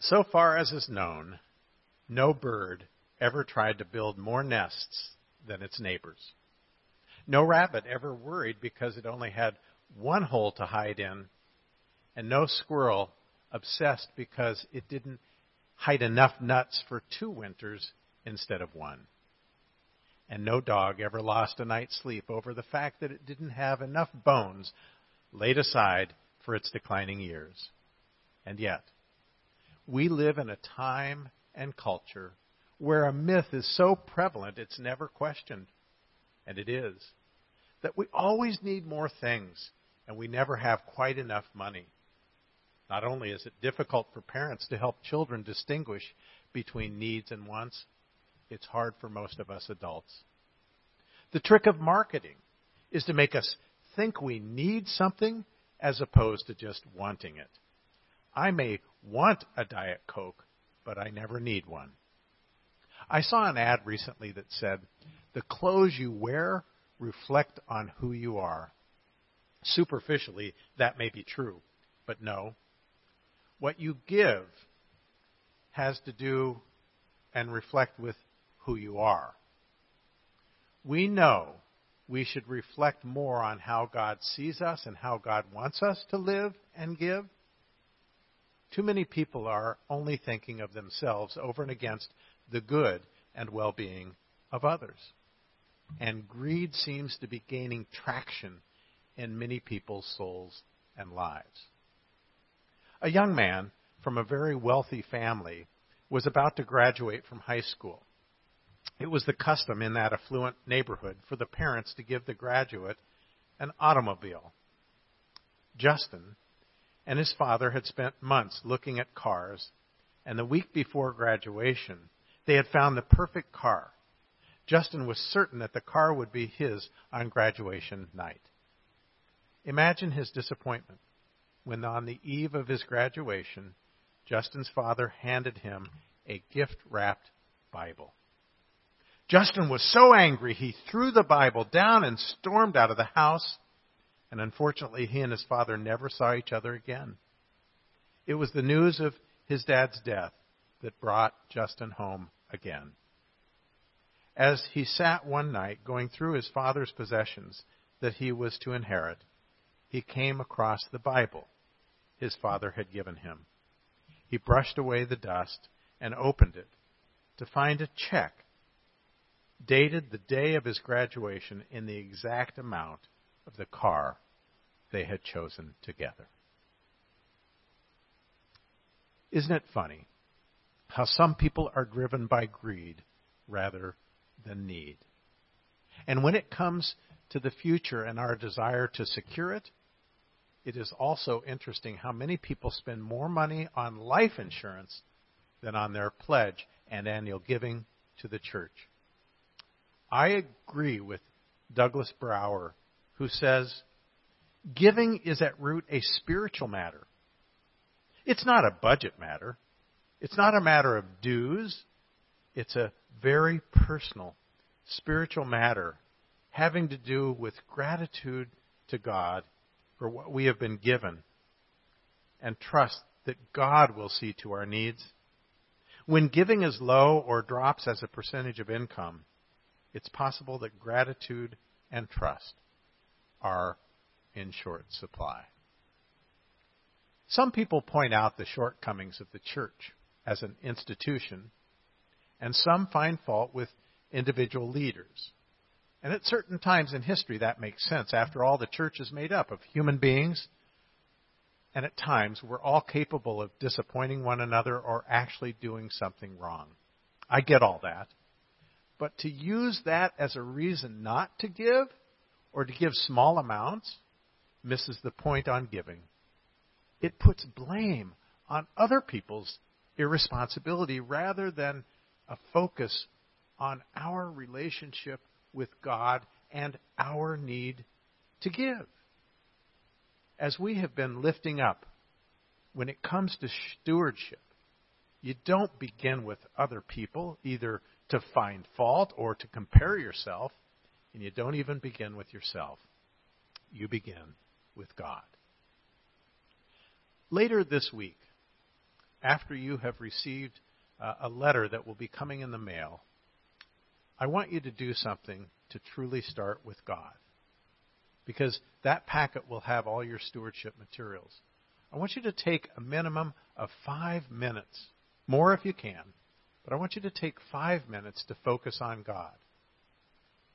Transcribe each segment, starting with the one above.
So far as is known, no bird ever tried to build more nests than its neighbors. No rabbit ever worried because it only had one hole to hide in, and no squirrel obsessed because it didn't hide enough nuts for two winters instead of one. And no dog ever lost a night's sleep over the fact that it didn't have enough bones laid aside for its declining years. And yet, we live in a time and culture where a myth is so prevalent it's never questioned. And it is. That we always need more things and we never have quite enough money. Not only is it difficult for parents to help children distinguish between needs and wants, it's hard for most of us adults. The trick of marketing is to make us think we need something as opposed to just wanting it. I may want a Diet Coke, but I never need one. I saw an ad recently that said, The clothes you wear reflect on who you are. Superficially, that may be true, but no. What you give has to do and reflect with who you are. We know we should reflect more on how God sees us and how God wants us to live and give. Too many people are only thinking of themselves over and against the good and well being of others. And greed seems to be gaining traction in many people's souls and lives. A young man from a very wealthy family was about to graduate from high school. It was the custom in that affluent neighborhood for the parents to give the graduate an automobile. Justin and his father had spent months looking at cars, and the week before graduation, they had found the perfect car. Justin was certain that the car would be his on graduation night. Imagine his disappointment when, on the eve of his graduation, Justin's father handed him a gift wrapped Bible. Justin was so angry he threw the Bible down and stormed out of the house and unfortunately, he and his father never saw each other again. It was the news of his dad's death that brought Justin home again. As he sat one night going through his father's possessions that he was to inherit, he came across the Bible his father had given him. He brushed away the dust and opened it to find a check dated the day of his graduation in the exact amount of the car they had chosen together. Isn't it funny how some people are driven by greed rather than need? And when it comes to the future and our desire to secure it, it is also interesting how many people spend more money on life insurance than on their pledge and annual giving to the church. I agree with Douglas Brower who says, Giving is at root a spiritual matter. It's not a budget matter. It's not a matter of dues. It's a very personal, spiritual matter having to do with gratitude to God for what we have been given and trust that God will see to our needs. When giving is low or drops as a percentage of income, it's possible that gratitude and trust are in short supply. Some people point out the shortcomings of the church as an institution, and some find fault with individual leaders. And at certain times in history, that makes sense. After all, the church is made up of human beings, and at times we're all capable of disappointing one another or actually doing something wrong. I get all that. But to use that as a reason not to give or to give small amounts misses the point on giving. It puts blame on other people's irresponsibility rather than a focus on our relationship with God and our need to give. As we have been lifting up, when it comes to stewardship, you don't begin with other people, either to find fault or to compare yourself and you don't even begin with yourself. You begin with God. Later this week, after you have received uh, a letter that will be coming in the mail, I want you to do something to truly start with God. Because that packet will have all your stewardship materials. I want you to take a minimum of five minutes, more if you can, but I want you to take five minutes to focus on God.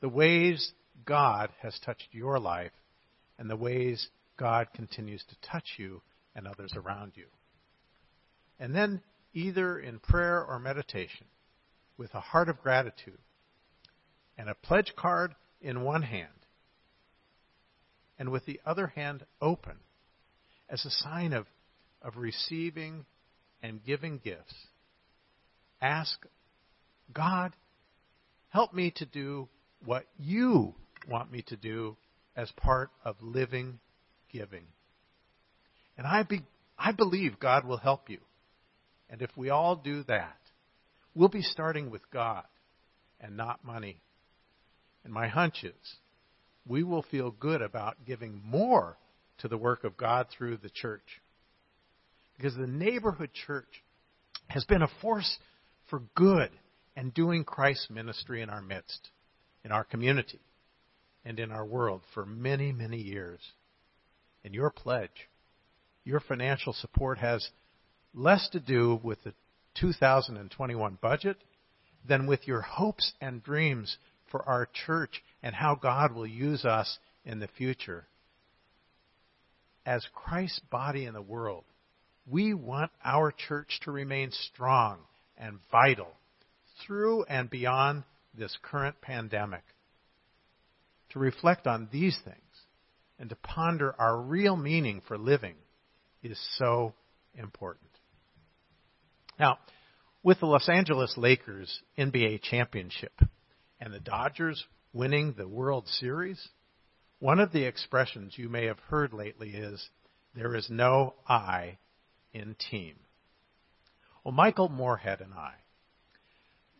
The ways God has touched your life and the ways God continues to touch you and others around you. And then, either in prayer or meditation, with a heart of gratitude and a pledge card in one hand, and with the other hand open as a sign of, of receiving and giving gifts, ask God, help me to do what you want me to do as part of living giving. And I, be, I believe God will help you. And if we all do that, we'll be starting with God and not money. And my hunch is we will feel good about giving more to the work of God through the church. Because the neighborhood church has been a force for good and doing Christ's ministry in our midst, in our community, and in our world for many, many years. And your pledge, your financial support has less to do with the 2021 budget than with your hopes and dreams for our church and how God will use us in the future. As Christ's body in the world, we want our church to remain strong and vital through and beyond this current pandemic. To reflect on these things and to ponder our real meaning for living is so important. Now, with the Los Angeles Lakers NBA championship and the Dodgers winning the World Series, one of the expressions you may have heard lately is, there is no I in team. Well, Michael Moorhead and I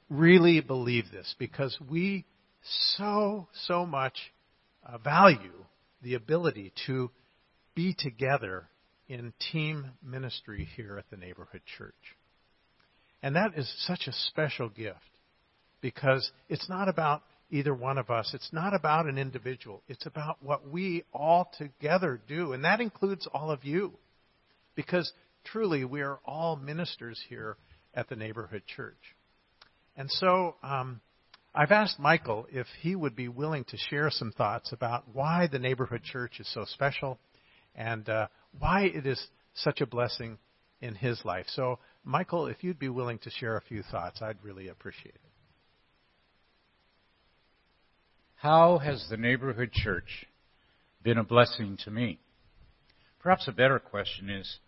really believe this because we so, so much uh, value the ability to be together in team ministry here at the neighborhood church. And that is such a special gift because it's not about either one of us. It's not about an individual. It's about what we all together do. And that includes all of you. Because truly, we are all ministers here at the neighborhood church. And so, um, I've asked Michael if he would be willing to share some thoughts about why the neighborhood church is so special and uh, why it is such a blessing in his life. So, Michael, if you'd be willing to share a few thoughts, I'd really appreciate it. How has the neighborhood church been a blessing to me? Perhaps a better question is,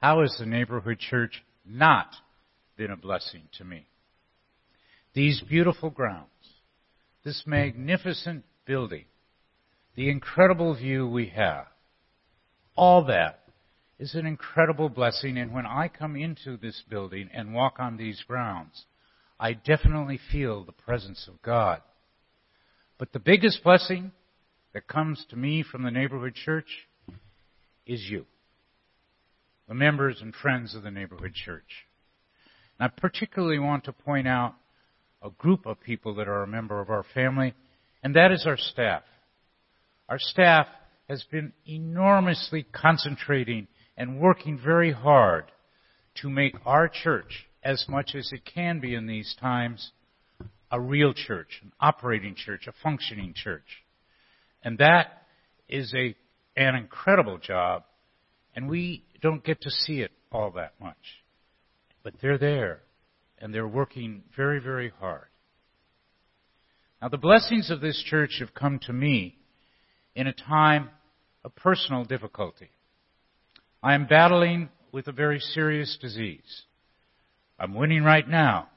how has the neighborhood church not been a blessing to me? These beautiful grounds, this magnificent building, the incredible view we have, all that is an incredible blessing. And when I come into this building and walk on these grounds, I definitely feel the presence of God. But the biggest blessing that comes to me from the neighborhood church is you, the members and friends of the neighborhood church. And I particularly want to point out a group of people that are a member of our family, and that is our staff. Our staff has been enormously concentrating and working very hard to make our church, as much as it can be in these times, a real church, an operating church, a functioning church. And that is a, an incredible job, and we don't get to see it all that much. But they're there, and they're working very, very hard. Now, the blessings of this church have come to me in a time of personal difficulty. I am battling with a very serious disease. I'm winning right now,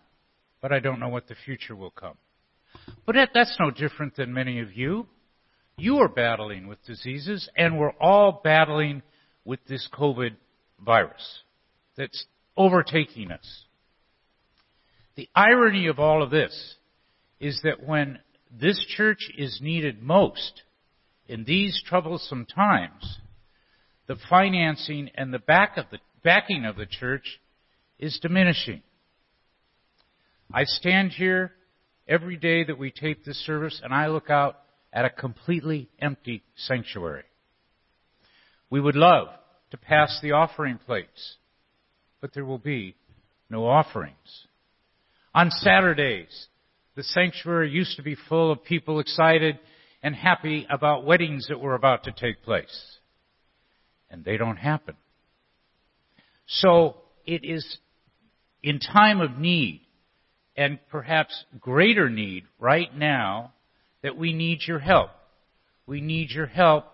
but I don't know what the future will come. But that's no different than many of you. You are battling with diseases, and we're all battling with this COVID virus that's overtaking us. The irony of all of this is that when this church is needed most in these troublesome times, the financing and the back of the, backing of the church is diminishing. I stand here every day that we tape this service and I look out at a completely empty sanctuary. We would love to pass the offering plates, but there will be no offerings. On Saturdays, the sanctuary used to be full of people excited and happy about weddings that were about to take place. And they don't happen. So it is in time of need and perhaps greater need right now that we need your help. We need your help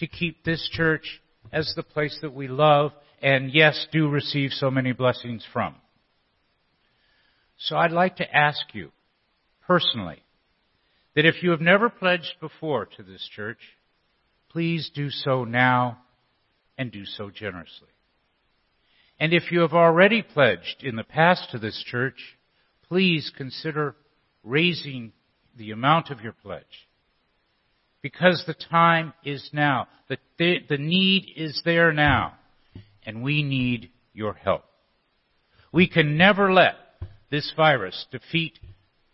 to keep this church as the place that we love and yes, do receive so many blessings from. So I'd like to ask you personally that if you have never pledged before to this church, please do so now and do so generously. And if you have already pledged in the past to this church, please consider raising the amount of your pledge. Because the time is now. The, the, need is there now. And we need your help. We can never let this virus defeat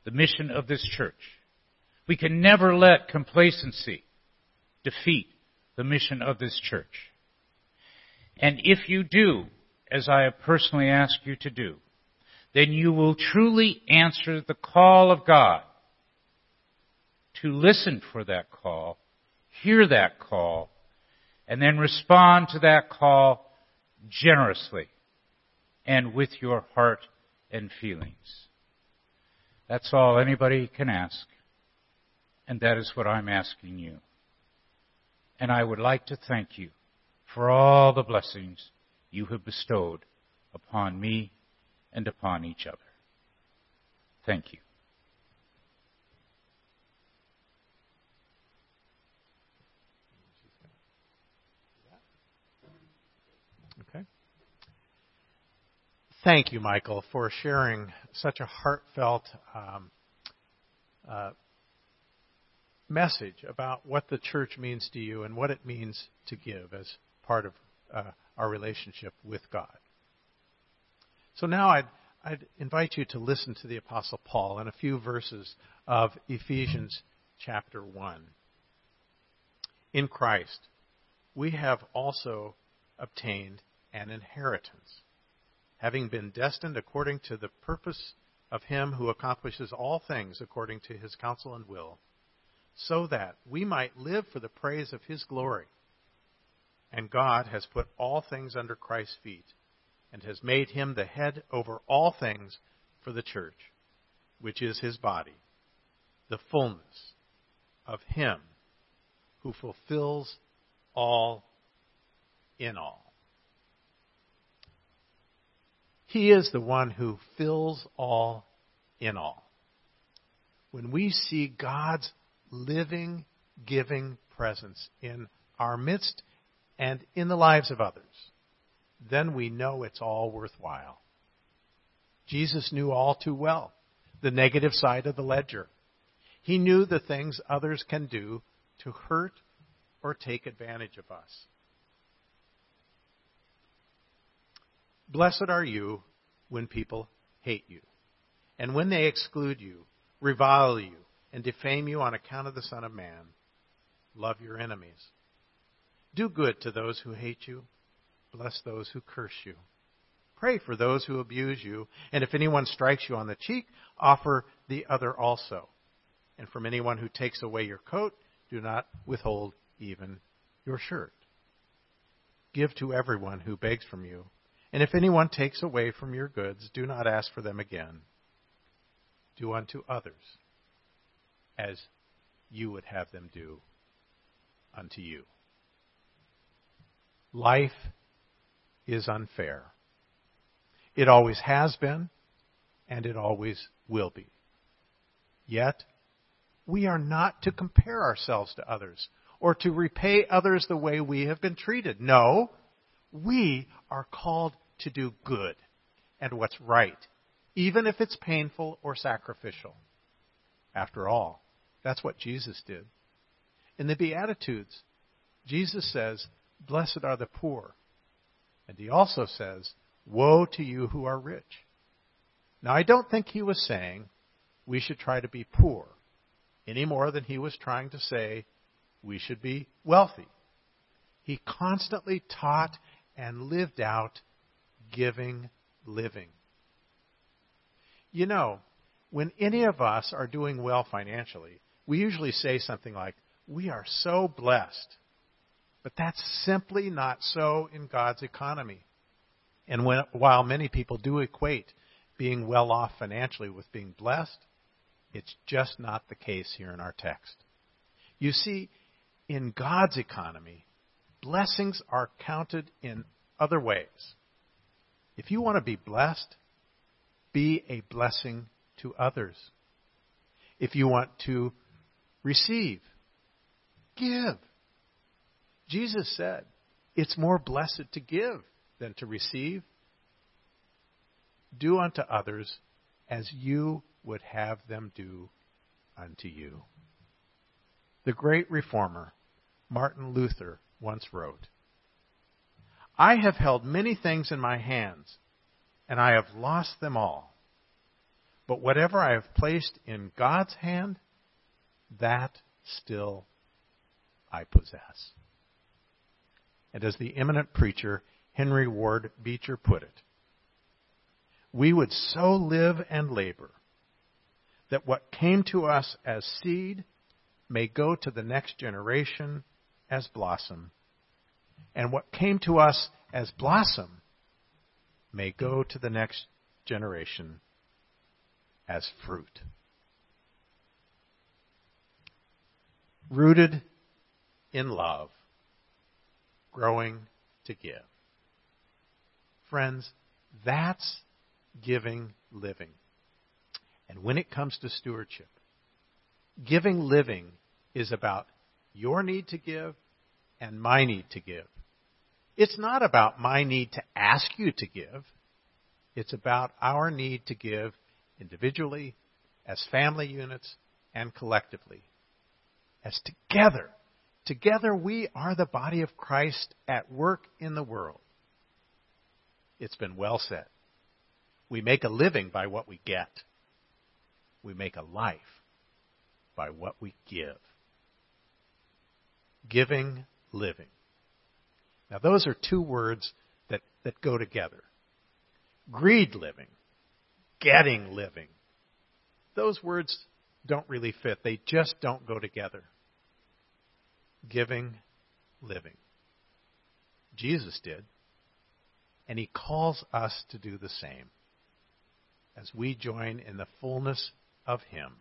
the mission of this church. We can never let complacency defeat the mission of this church. And if you do, as I have personally asked you to do, then you will truly answer the call of God to listen for that call, hear that call, and then respond to that call generously and with your heart and feelings. That's all anybody can ask. And that is what I'm asking you. And I would like to thank you for all the blessings you have bestowed upon me and upon each other. Thank you. Thank you, Michael, for sharing such a heartfelt um, uh, message about what the church means to you and what it means to give as part of uh, our relationship with God. So now I'd, I'd invite you to listen to the Apostle Paul in a few verses of Ephesians chapter 1. In Christ, we have also obtained an inheritance, having been destined according to the purpose of Him who accomplishes all things according to His counsel and will, so that we might live for the praise of His glory. And God has put all things under Christ's feet and has made him the head over all things for the church, which is his body, the fullness of him who fulfills all in all. He is the one who fills all in all. When we see God's living, giving presence in our midst and in the lives of others, then we know it's all worthwhile. Jesus knew all too well the negative side of the ledger. He knew the things others can do to hurt or take advantage of us. Blessed are you when people hate you, and when they exclude you, revile you, and defame you on account of the Son of Man. Love your enemies. Do good to those who hate you Bless those who curse you. Pray for those who abuse you. And if anyone strikes you on the cheek, offer the other also. And from anyone who takes away your coat, do not withhold even your shirt. Give to everyone who begs from you. And if anyone takes away from your goods, do not ask for them again. Do unto others as you would have them do unto you. Life is unfair. It always has been, and it always will be. Yet, we are not to compare ourselves to others or to repay others the way we have been treated. No, we are called to do good and what's right, even if it's painful or sacrificial. After all, that's what Jesus did. In the Beatitudes, Jesus says, Blessed are the poor, and he also says, Woe to you who are rich. Now, I don't think he was saying we should try to be poor any more than he was trying to say we should be wealthy. He constantly taught and lived out giving living. You know, when any of us are doing well financially, we usually say something like, We are so blessed. But that's simply not so in God's economy. And when, while many people do equate being well off financially with being blessed, it's just not the case here in our text. You see, in God's economy, blessings are counted in other ways. If you want to be blessed, be a blessing to others. If you want to receive, give. Jesus said, it's more blessed to give than to receive. Do unto others as you would have them do unto you. The great reformer, Martin Luther, once wrote, I have held many things in my hands, and I have lost them all. But whatever I have placed in God's hand, that still I possess. And as the eminent preacher Henry Ward Beecher put it, we would so live and labor that what came to us as seed may go to the next generation as blossom, and what came to us as blossom may go to the next generation as fruit. Rooted in love, growing to give. Friends, that's giving living. And when it comes to stewardship, giving living is about your need to give and my need to give. It's not about my need to ask you to give. It's about our need to give individually, as family units, and collectively. As together, together we are the body of Christ at work in the world. It's been well said. We make a living by what we get. We make a life by what we give. Giving, living. Now, those are two words that, that go together. Greed living, getting living. Those words don't really fit. They just don't go together. Giving, living. Jesus did. And he calls us to do the same as we join in the fullness of him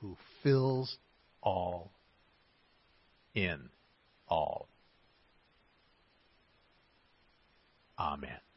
who fills all in all. Amen.